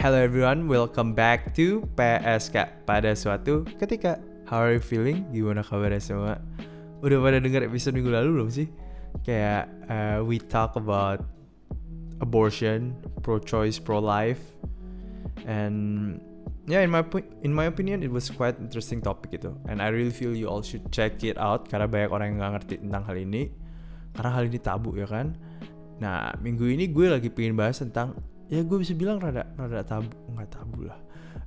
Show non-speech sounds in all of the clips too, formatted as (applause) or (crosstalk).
Hello everyone, welcome back to PSK pada suatu ketika. How are you feeling? Gimana kabarnya semua? Udah pada denger episode minggu lalu belum sih? Kayak uh, we talk about abortion, pro-choice, pro-life, and yeah, in my in my opinion, it was quite interesting topic itu, and I really feel you all should check it out karena banyak orang yang nggak ngerti tentang hal ini, karena hal ini tabu ya kan. Nah minggu ini gue lagi pengen bahas tentang ya gue bisa bilang rada rada tabu nggak tabu lah.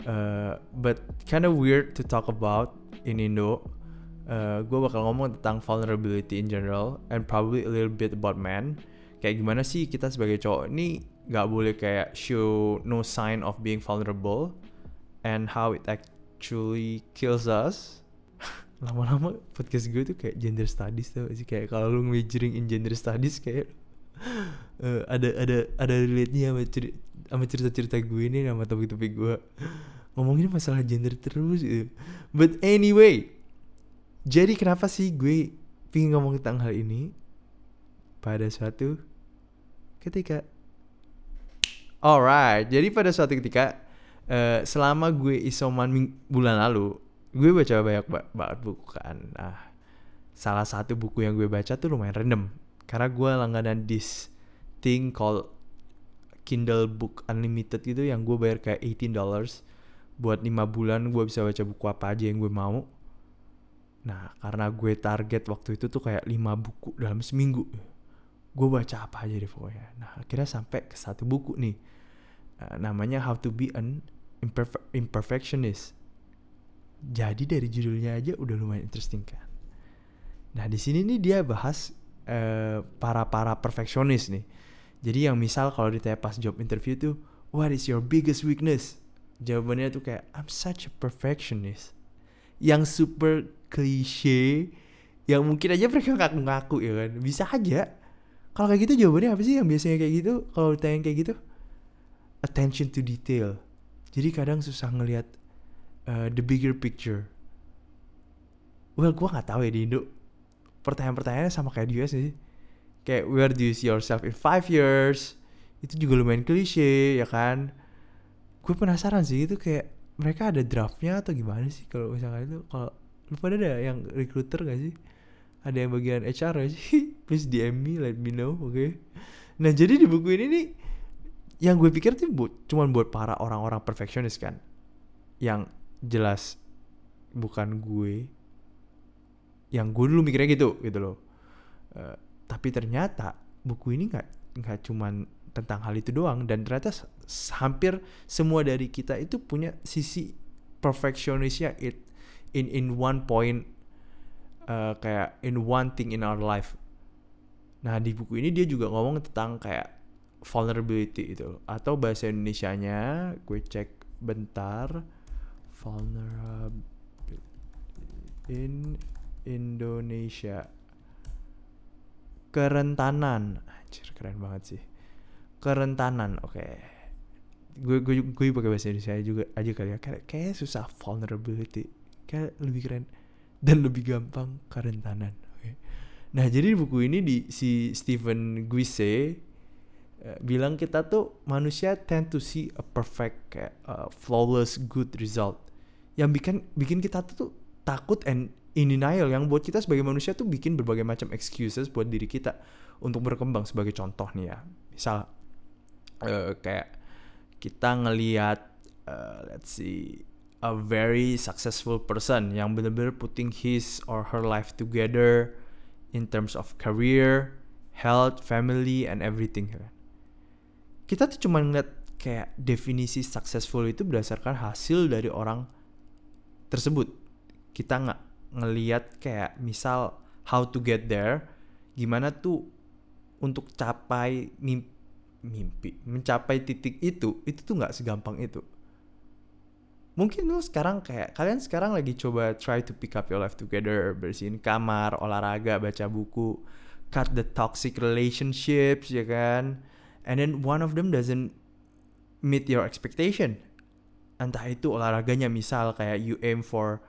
Uh, but kind of weird to talk about in Indo. Uh, gue bakal ngomong tentang vulnerability in general and probably a little bit about men kayak gimana sih kita sebagai cowok ini nggak boleh kayak show no sign of being vulnerable and how it actually kills us. (laughs) Lama-lama podcast gue tuh kayak gender studies tuh sih? Kayak kalau lu majoring in gender studies kayak uh, (laughs) ada ada ada relate-nya sama cerita cerita-cerita gue ini sama topik-topik gue ngomongin masalah gender terus gitu. But anyway, jadi kenapa sih gue pingin ngomong tentang hal ini pada suatu ketika Alright, jadi pada suatu ketika uh, selama gue isoman bulan lalu, gue baca banyak banget buku kan. Nah, salah satu buku yang gue baca tuh lumayan random karena gue langganan this thing called Kindle Book Unlimited gitu yang gue bayar kayak 18 dollars buat 5 bulan gue bisa baca buku apa aja yang gue mau. Nah karena gue target waktu itu tuh kayak 5 buku dalam seminggu. Gue baca apa aja deh pokoknya. Nah akhirnya sampai ke satu buku nih. Uh, namanya How to Be an Imperfe Imperfectionist. Jadi dari judulnya aja udah lumayan interesting kan? Nah di sini nih dia bahas uh, para para perfeksionis nih jadi yang misal kalau ditanya pas job interview tuh, what is your biggest weakness? Jawabannya tuh kayak, I'm such a perfectionist. Yang super cliche, yang mungkin aja mereka ngaku-ngaku ya kan. Bisa aja. Kalau kayak gitu jawabannya apa sih yang biasanya kayak gitu? Kalau ditanya kayak gitu, attention to detail. Jadi kadang susah ngelihat uh, the bigger picture. Well, gue nggak tahu ya di Indo. Pertanyaan-pertanyaannya sama kayak di US sih? Kayak where do you see yourself in five years? Itu juga lumayan klise ya kan? Gue penasaran sih itu kayak mereka ada draftnya atau gimana sih? Kalau misalnya itu kalau lu pada ada yang recruiter gak sih? Ada yang bagian HR gak sih? (laughs) Please DM me let me know oke? Okay? nah jadi di buku ini nih yang gue pikir tuh bu cuman buat para orang-orang perfectionist kan? Yang jelas bukan gue yang gue dulu mikirnya gitu gitu loh. Uh, tapi ternyata buku ini nggak nggak cuman tentang hal itu doang dan ternyata hampir semua dari kita itu punya sisi perfectionistnya it in in one point uh, kayak in one thing in our life. Nah di buku ini dia juga ngomong tentang kayak vulnerability itu atau bahasa Indonesia-nya gue cek bentar vulnerability in Indonesia. Kerentanan. Anjir keren banget sih. Kerentanan oke. Okay. gue gue gue pakai bahasa Indonesia juga aja kali ya. Kayak susah vulnerability. Kayak lebih keren dan lebih gampang kerentanan oke. Okay. nah jadi di buku ini di si Stephen Guise uh, bilang kita tuh manusia tend to see a perfect uh, flawless good result. Yang bikin bikin kita tuh takut and in denial yang buat kita sebagai manusia tuh bikin berbagai macam excuses buat diri kita untuk berkembang sebagai contoh nih ya misal uh, kayak kita ngelihat uh, let's see a very successful person yang benar-benar putting his or her life together in terms of career, health, family, and everything. Kita tuh cuma ngeliat kayak definisi successful itu berdasarkan hasil dari orang tersebut. Kita nggak ngeliat kayak misal how to get there gimana tuh untuk capai mimpi, mimpi mencapai titik itu itu tuh nggak segampang itu. Mungkin lu sekarang kayak kalian sekarang lagi coba try to pick up your life together bersihin kamar olahraga baca buku cut the toxic relationships ya kan? And then one of them doesn't meet your expectation. Entah itu olahraganya misal kayak you aim for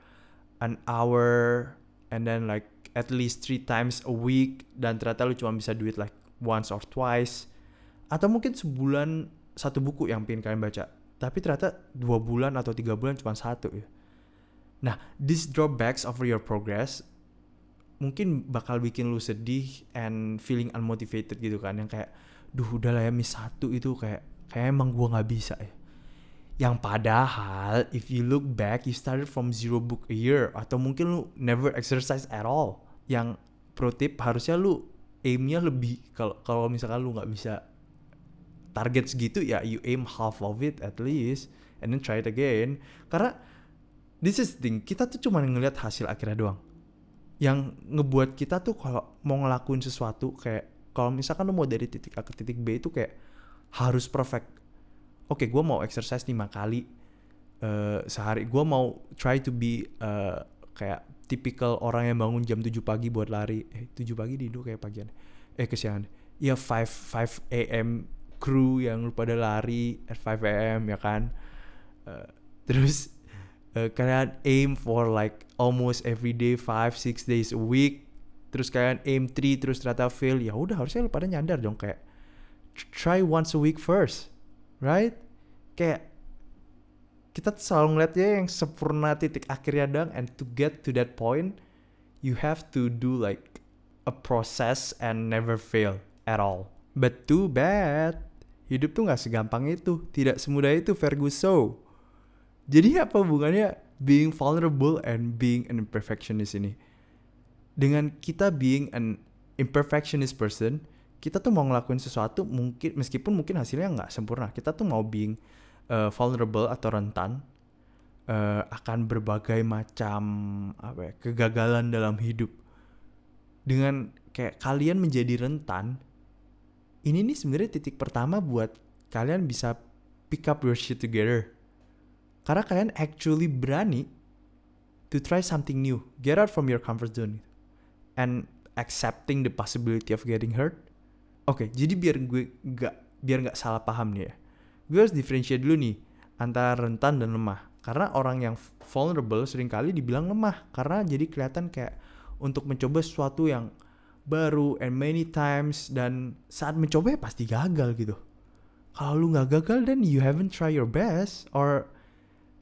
an hour and then like at least three times a week. Dan ternyata lu cuma bisa do it like once or twice. Atau mungkin sebulan satu buku yang pengen kalian baca. Tapi ternyata dua bulan atau tiga bulan cuma satu ya. Nah this drawbacks of your progress mungkin bakal bikin lu sedih and feeling unmotivated gitu kan. Yang kayak duh udah lah ya miss satu itu kayak kayak emang gua nggak bisa ya yang padahal if you look back you started from zero book a year atau mungkin lu never exercise at all. Yang pro tip harusnya lu aimnya lebih kalau kalau misalkan lu nggak bisa target segitu ya you aim half of it at least and then try it again. Karena this is thing kita tuh cuma ngelihat hasil akhirnya doang. Yang ngebuat kita tuh kalau mau ngelakuin sesuatu kayak kalau misalkan lu mau dari titik A ke titik B itu kayak harus perfect oke okay, gue mau exercise lima kali uh, sehari. Gue mau try to be uh, kayak tipikal orang yang bangun jam 7 pagi buat lari. Eh 7 pagi di kayak pagian eh kesiangan. Ya 5 5 am crew yang lu pada lari at 5 am ya kan? Uh, terus uh, kalian aim for like almost every day 5 6 days a week. Terus kalian aim 3 terus ternyata fail. Ya udah harusnya lu pada nyadar dong kayak try once a week first right? Kayak kita selalu ngeliatnya yang sempurna titik akhirnya dong and to get to that point you have to do like a process and never fail at all. But too bad hidup tuh nggak segampang itu. Tidak semudah itu Ferguson jadi apa hubungannya being vulnerable and being an imperfectionist ini? Dengan kita being an imperfectionist person kita tuh mau ngelakuin sesuatu mungkin meskipun mungkin hasilnya nggak sempurna kita tuh mau being uh, vulnerable atau rentan uh, akan berbagai macam apa ya, kegagalan dalam hidup. Dengan kayak kalian menjadi rentan, ini nih sebenarnya titik pertama buat kalian bisa pick up your shit together. Karena kalian actually berani to try something new, get out from your comfort zone, and accepting the possibility of getting hurt. Oke, okay, jadi biar gue nggak biar nggak salah paham nih ya. Gue harus differentiate dulu nih antara rentan dan lemah. Karena orang yang vulnerable sering kali dibilang lemah. Karena jadi kelihatan kayak untuk mencoba sesuatu yang baru and many times dan saat mencoba ya pasti gagal gitu. Kalau lu nggak gagal dan you haven't try your best or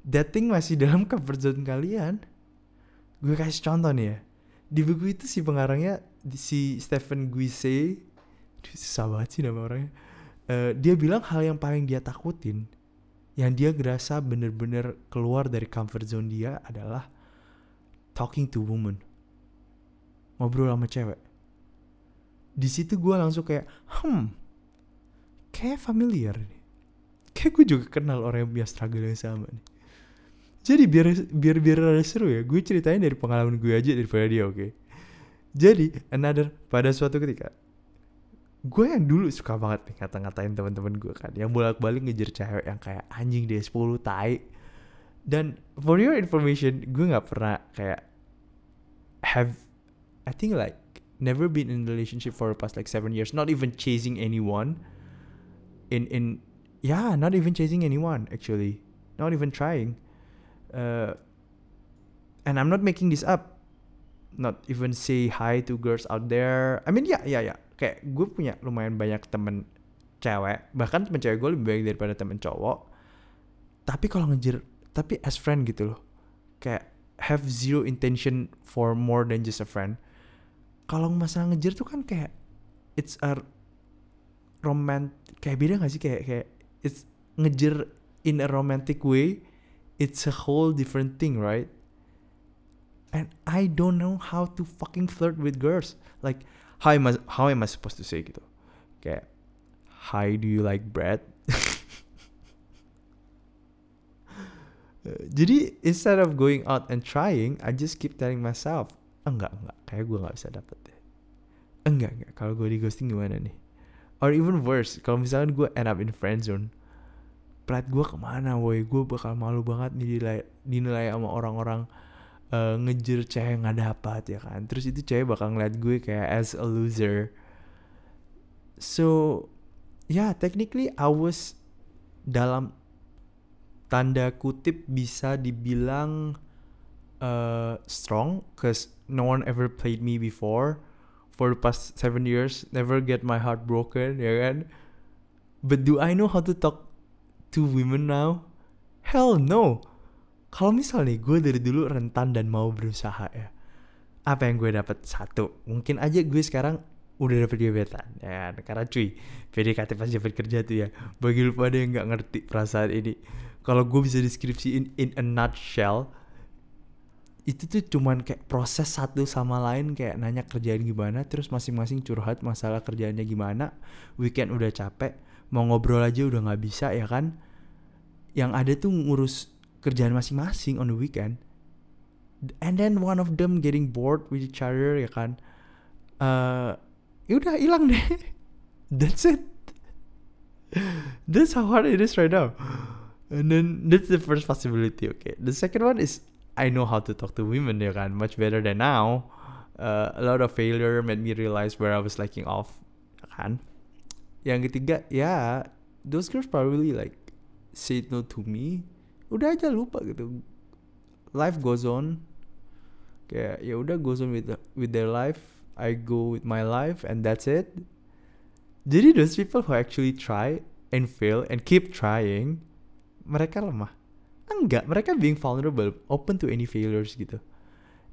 that thing masih (laughs) dalam comfort zone kalian. Gue kasih contoh nih ya. Di buku itu si pengarangnya si Stephen Guise susah banget sih nama orangnya. Uh, dia bilang hal yang paling dia takutin yang dia ngerasa bener-bener keluar dari comfort zone dia adalah talking to woman. Ngobrol sama cewek. Di situ gue langsung kayak hmm kayak familiar nih. Kayak gue juga kenal orang yang punya struggle yang sama nih. Jadi biar biar biar rada seru ya gue ceritain dari pengalaman gue aja daripada dia oke? Okay? jadi another pada suatu ketika gue yang dulu suka banget nih ngata-ngatain teman-teman gue kan. Yang bolak-balik ngejar cewek yang kayak anjing deh 10 tai. Dan for your information gue nggak pernah kayak have I think like never been in a relationship for the past like seven years. Not even chasing anyone. In in yeah not even chasing anyone actually. Not even trying. Uh, and I'm not making this up. Not even say hi to girls out there. I mean yeah yeah yeah kayak gue punya lumayan banyak temen cewek bahkan temen cewek gue lebih baik daripada temen cowok. Tapi kalau ngejar tapi as friend gitu loh. Kayak have zero intention for more than just a friend. Kalau masalah ngejar tuh kan kayak it's a romantic kayak beda gak sih? Kayak kayak it's ngejar in a romantic way it's a whole different thing right? And I don't know how to fucking flirt with girls. Like how am I how am I supposed to say gitu? Kayak hi do you like bread? (laughs) Jadi instead of going out and trying I just keep telling myself enggak enggak kayak gue nggak bisa dapet deh. Enggak enggak kalau gue di ghosting gimana nih? Or even worse kalau misalnya gue end up in friend zone pride gue ke mana woi gue bakal malu banget dinilai dinilai sama orang-orang uh, ngejar cewek nggak dapat ya kan terus itu cewek bakal ngeliat gue kayak as a loser so yeah, technically I was dalam tanda kutip bisa dibilang uh, strong cause no one ever played me before for the past seven years never get my heart broken ya kan but do I know how to talk to women now? Hell no. Kalau misal nih gue dari dulu rentan dan mau berusaha ya. Apa yang gue dapat satu? Mungkin aja gue sekarang udah dapet gebetan ya kan? karena cuy PDKT pas dapat kerja tuh ya bagi lu pada yang nggak ngerti perasaan ini kalau gue bisa deskripsiin in a nutshell itu tuh cuman kayak proses satu sama lain kayak nanya kerjaan gimana terus masing-masing curhat masalah kerjaannya gimana weekend udah capek mau ngobrol aja udah nggak bisa ya kan yang ada tuh ngurus kerjaan masing-masing on the weekend. And then one of them getting bored with each other ya kan? Uh, ya udah hilang deh. (laughs) That's it. That's how hard it is right now. And then that's the first possibility okay. The second one is I know how to talk to women ya kan? Much better than now. Uh, a lot of failure made me realize where I was lacking off ya kan? Yang ketiga ya those girls probably like say no to me udah aja lupa gitu. Life goes on. Kayak ya udah goes on with with their life. I go with my life and that's it. Jadi those people who actually try and fail and keep trying mereka lemah. Enggak mereka being vulnerable open to any failures gitu.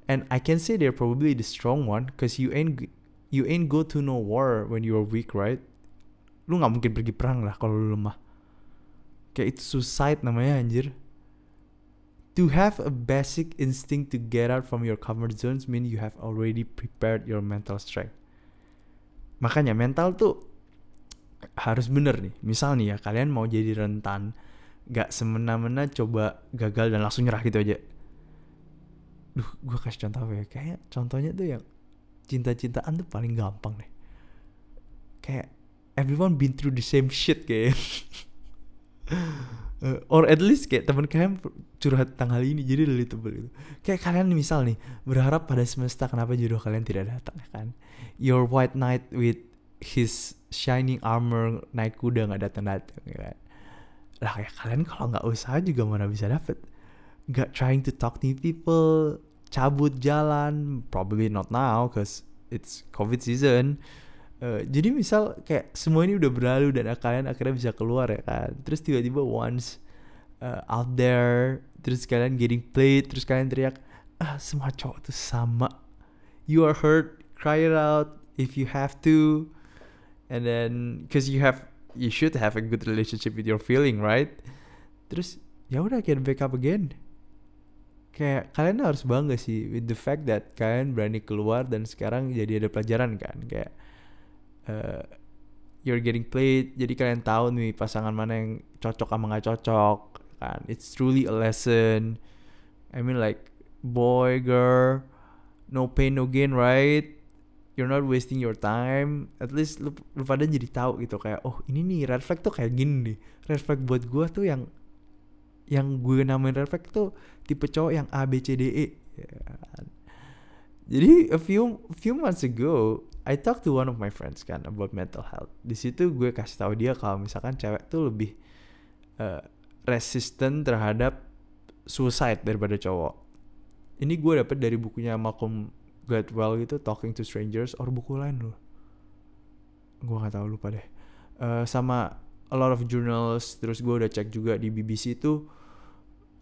And I can say they're probably the strong one cause you ain't you ain't go to no war when you're weak right? Lu nggak mungkin pergi perang lah kalau lu lemah. Kayak itu suicide namanya anjir to have a basic instinct to get out from your comfort zones mean you have already prepared your mental strength. Makanya mental tuh harus bener nih. Misal nih ya kalian mau jadi rentan gak semena-mena coba gagal dan langsung nyerah gitu aja. Duh gue kasih contoh ya? Kayak contohnya tuh yang cinta-cintaan tuh paling gampang deh. Kayak everyone been through the same shit kayak (laughs) or at least kayak teman kalian curhat tentang hal ini jadi relatable gitu. Kayak kalian misal nih berharap pada semesta kenapa jodoh kalian tidak datang ya kan? Your white knight with his shining armor naik kuda nggak datang datang ya kan? Lah kayak kalian kalau nggak usaha juga mana bisa dapet. Nggak trying to talk to people cabut jalan probably not now cause it's covid season uh, jadi misal kayak semua ini udah berlalu dan kalian akhirnya bisa keluar ya kan. Terus tiba-tiba once uh, out there terus kalian getting played terus kalian teriak ah semua cowok tuh sama. You are hurt cry it out if you have to. And then cause you have you should have a good relationship with your feeling right? Terus ya udah can back up again. Kayak kalian harus bangga sih with the fact that kalian berani keluar dan sekarang jadi ada pelajaran kan kayak uh, you're getting played. Jadi kalian tahu nih pasangan mana yang cocok sama nggak cocok kan? It's truly a lesson. I mean like boy girl no pain no gain right? You're not wasting your time. At least lu, lu pada jadi tahu gitu kayak oh ini nih red flag tuh kayak gini nih. Red flag buat gue tuh yang yang gue namain red flag tuh tipe cowok yang A B C D E. Ya kan. jadi a few few months ago I talked to one of my friends kan about mental health. Di situ gue kasih tahu dia kalau misalkan cewek tuh lebih uh, resistant terhadap suicide daripada cowok. Ini gue dapet dari bukunya Malcolm Gladwell gitu Talking to Strangers or buku lain loh. Gue nggak tahu lupa deh. Uh, sama a lot of journals terus gue udah cek juga di BBC itu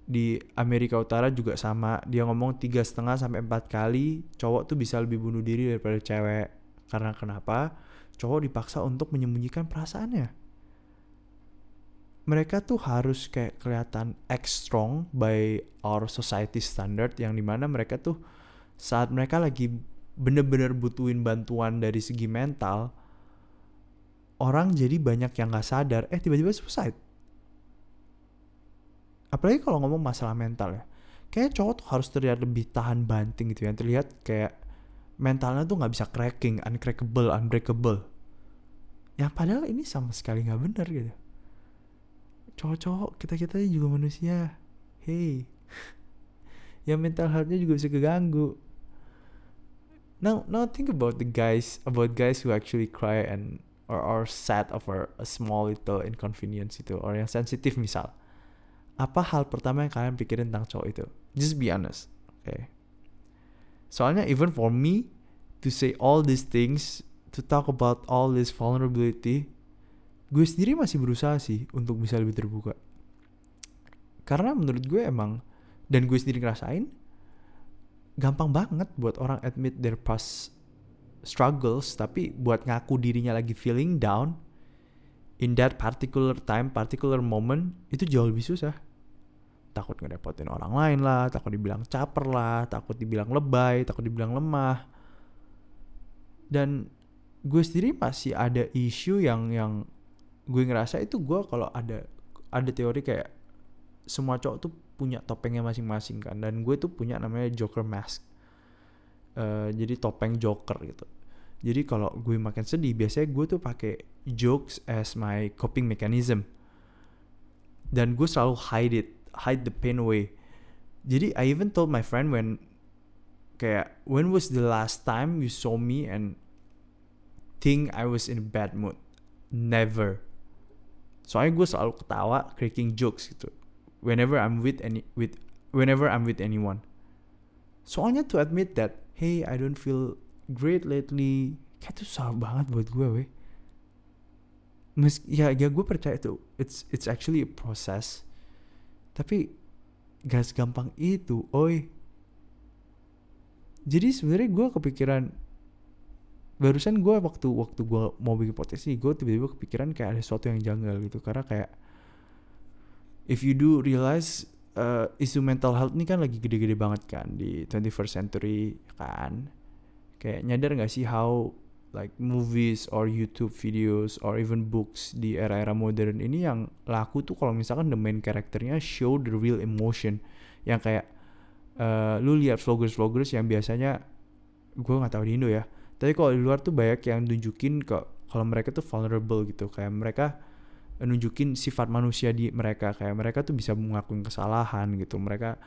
di Amerika Utara juga sama. Dia ngomong tiga setengah sampai empat kali cowok tuh bisa lebih bunuh diri daripada cewek karena kenapa? Cowok dipaksa untuk menyembunyikan perasaannya. Mereka tuh harus kayak kelihatan act strong by our society standard yang di mana mereka tuh saat mereka lagi bener-bener butuhin bantuan dari segi mental orang jadi banyak yang gak sadar eh tiba-tiba suicide. Apalagi kalau ngomong masalah mental ya. Kayak cowok tuh harus terlihat lebih tahan banting gitu ya terlihat kayak mentalnya tuh nggak bisa cracking uncrackable unbreakable. Yang padahal ini sama sekali nggak benar gitu. Cowok-cowok kita kita juga manusia. Hey. (laughs) Ya mental healthnya juga bisa keganggu. Now now think about the guys about guys who actually cry and or are sad over a small little inconvenience itu or yang sensitif misal. Apa hal pertama yang kalian pikirin tentang cowok itu? Just be honest oke okay. Soalnya even for me to say all these things to talk about all this vulnerability gue sendiri masih berusaha sih untuk bisa lebih terbuka. Karena menurut gue emang dan gue sendiri ngerasain gampang banget buat orang admit their past struggles tapi buat ngaku dirinya lagi feeling down in that particular time particular moment itu jauh lebih susah takut ngerepotin orang lain lah takut dibilang caper lah takut dibilang lebay takut dibilang lemah. Dan gue sendiri masih ada isu yang yang gue ngerasa itu gue kalau ada ada teori kayak semua cowok tuh punya topengnya masing-masing kan. Dan gue tuh punya namanya Joker mask. Uh, jadi topeng Joker gitu. Jadi kalau gue makin sedih biasanya gue tuh pakai jokes as my coping mechanism. Dan gue selalu hide it hide the pain away. Jadi I even told my friend when kayak when was the last time you saw me and think I was in a bad mood? Never. Soalnya gue selalu ketawa cracking jokes gitu. Whenever I'm with any with whenever I'm with anyone. Soalnya to admit that hey I don't feel great lately kayak itu susah banget buat gue weh. Mes ya ya gue percaya itu it's it's actually a process tapi gak segampang itu oi. Jadi sebenarnya gue kepikiran barusan gue waktu waktu gue mau bikin podcast ini gue tiba-tiba kepikiran kayak ada sesuatu yang janggal gitu. Karena kayak if you do realize uh, isu mental health ini kan lagi gede-gede banget kan di 21st century kan. Kayak nyadar gak sih how like movies or YouTube videos or even books di era-era modern ini yang laku tuh kalau misalkan the main karakternya show the real emotion. Yang kayak uh, lu lihat vloggers-vloggers yang biasanya gue nggak tahu di Indo ya tapi kalau di luar tuh banyak yang nunjukin kok kalau mereka tuh vulnerable gitu. Kayak mereka nunjukin sifat manusia di mereka. Kayak mereka tuh bisa mengakuin kesalahan gitu. Mereka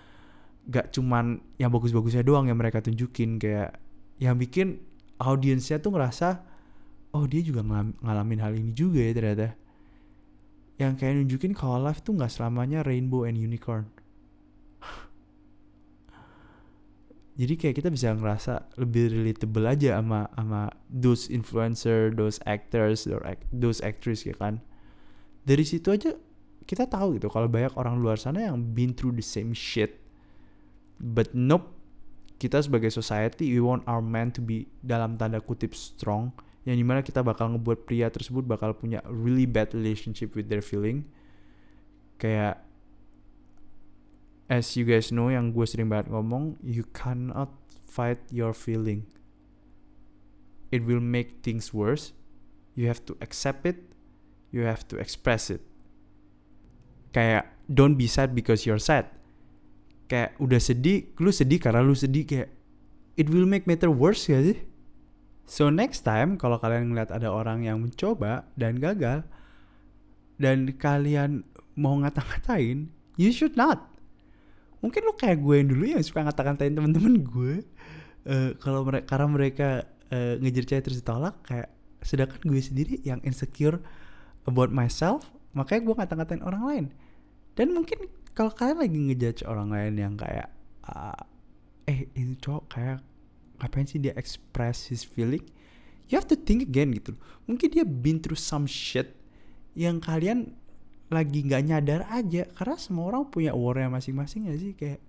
gak cuman yang bagus-bagusnya doang yang mereka tunjukin. Kayak yang bikin audiensnya tuh ngerasa oh dia juga ngalamin hal ini juga ya ternyata yang kayak nunjukin kalau life tuh nggak selamanya rainbow and unicorn (laughs) jadi kayak kita bisa ngerasa lebih relatable aja sama sama those influencer, those actors, those actress ya kan. Dari situ aja kita tahu gitu kalau banyak orang luar sana yang been through the same shit. But nope, kita sebagai society we want our man to be dalam tanda kutip strong. Yang di mana kita bakal ngebuat pria tersebut bakal punya really bad relationship with their feeling. Kayak as you guys know yang gue sering banget ngomong you cannot fight your feeling. It will make things worse. You have to accept it. You have to express it. Kayak don't be sad because you're sad kayak udah sedih lu sedih karena lu sedih kayak it will make matter worse ya sih? So next time kalau kalian ngeliat ada orang yang mencoba dan gagal dan kalian mau ngata-ngatain you should not. Mungkin lo kayak gue yang dulu yang suka ngata-ngatain temen-temen gue uh, kalau mereka karena mereka uh, ngejar cewek terus ditolak kayak sedangkan gue sendiri yang insecure about myself makanya gue ngata-ngatain orang lain. Dan mungkin kalau kalian lagi ngejudge orang lain yang kayak uh, eh ini cowok kayak ngapain sih dia express his feeling? You have to think again gitu. Mungkin dia been through some shit yang kalian lagi nggak nyadar aja. Karena semua orang punya warnya masing-masing ya sih? Kayak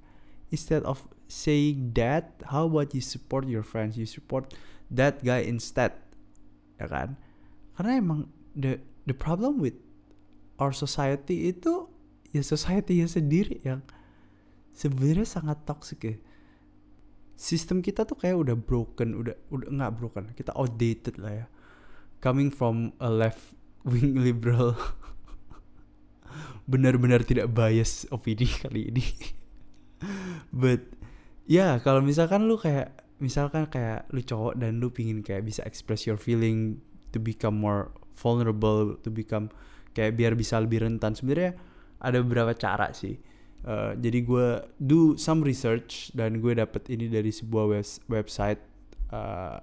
instead of saying that how about you support your friends? You support that guy instead. Ya kan? Karena emang the the problem with our society itu ya society ya sendiri yang sebenarnya sangat toxic ya. Sistem kita tuh kayak udah broken udah udah nggak broken kita outdated lah ya. Coming from a left wing (laughs) liberal. Benar-benar tidak bias opini (laughs) kali ini. But ya yeah, kalau misalkan lu kayak misalkan kayak lu cowok dan lu pingin kayak bisa express your feeling to become more vulnerable to become kayak biar bisa lebih rentan. Sebenarnya ada beberapa cara sih. Uh, jadi gue do some research dan gue dapet ini dari sebuah web website uh,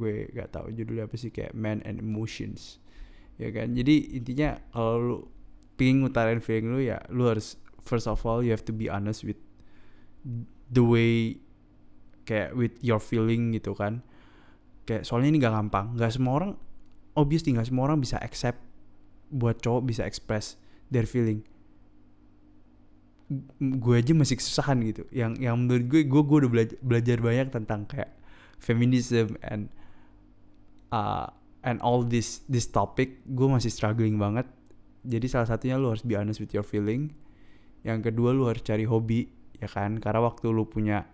gue gak tahu judulnya apa sih kayak Man and Emotions. Ya kan? Jadi intinya kalau lu pingin ngutarin feeling lu ya lu harus first of all you have to be honest with the way kayak with your feeling gitu kan. Kayak soalnya ini gak gampang. Gak semua orang obviously gak semua orang bisa accept buat cowok bisa express their feeling gue aja masih kesusahan gitu. Yang yang menurut gue gue gue udah belajar, belajar banyak tentang kayak feminism and uh, and all this this topic. Gue masih struggling banget. Jadi salah satunya lu harus be honest with your feeling. Yang kedua lu harus cari hobi ya kan? Karena waktu lu punya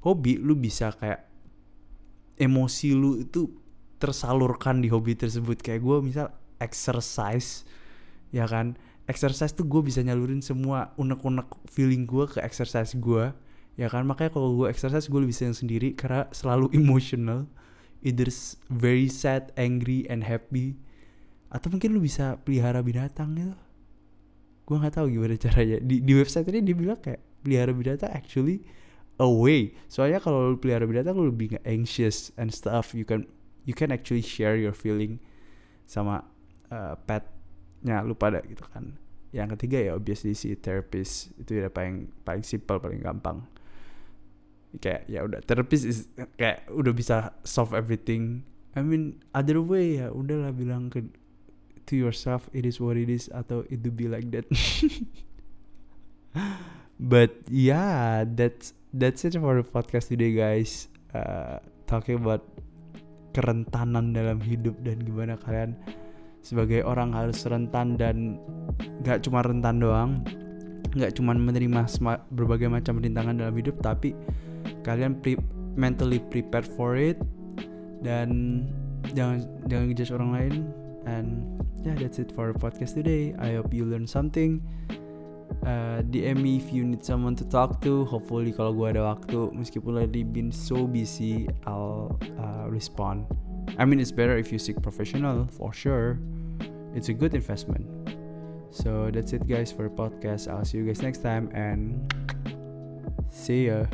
hobi lu bisa kayak emosi lu itu tersalurkan di hobi tersebut. Kayak gue misal exercise ya kan exercise tuh gue bisa nyalurin semua unek-unek feeling gue ke exercise gue ya kan? Makanya kalau gue exercise gue lebih senang sendiri karena selalu (laughs) emotional either very sad angry and happy atau mungkin lu bisa pelihara binatang gitu. Gue nggak tahu gimana caranya. Di di website ini dia bilang kayak pelihara binatang actually a way. Soalnya kalau lu pelihara binatang lu lebih gak anxious and stuff. You can you can actually share your feeling sama uh, petnya lu pada gitu kan. Yang ketiga ya obviously si therapist itu udah paling paling simple paling gampang. Kayak ya udah therapist is kayak udah bisa solve everything. I mean other way ya udahlah bilang ke to yourself it is what it is atau it to be like that. (laughs) But yeah that's that's it for the podcast today guys. Uh, talking about kerentanan dalam hidup dan gimana kalian sebagai orang harus rentan dan gak cuma rentan doang gak cuma menerima berbagai macam rintangan dalam hidup tapi kalian pre mentally prepared for it. Dan jangan jangan ngejudge orang lain. And yeah that's it for podcast today. I hope you learn something. Uh, DM me if you need someone to talk to. Hopefully kalau gue ada waktu meskipun lagi been so busy I'll uh, respond I mean, it's better if you seek professional for sure. It's a good investment. So that's it, guys, for the podcast. I'll see you guys next time and see ya.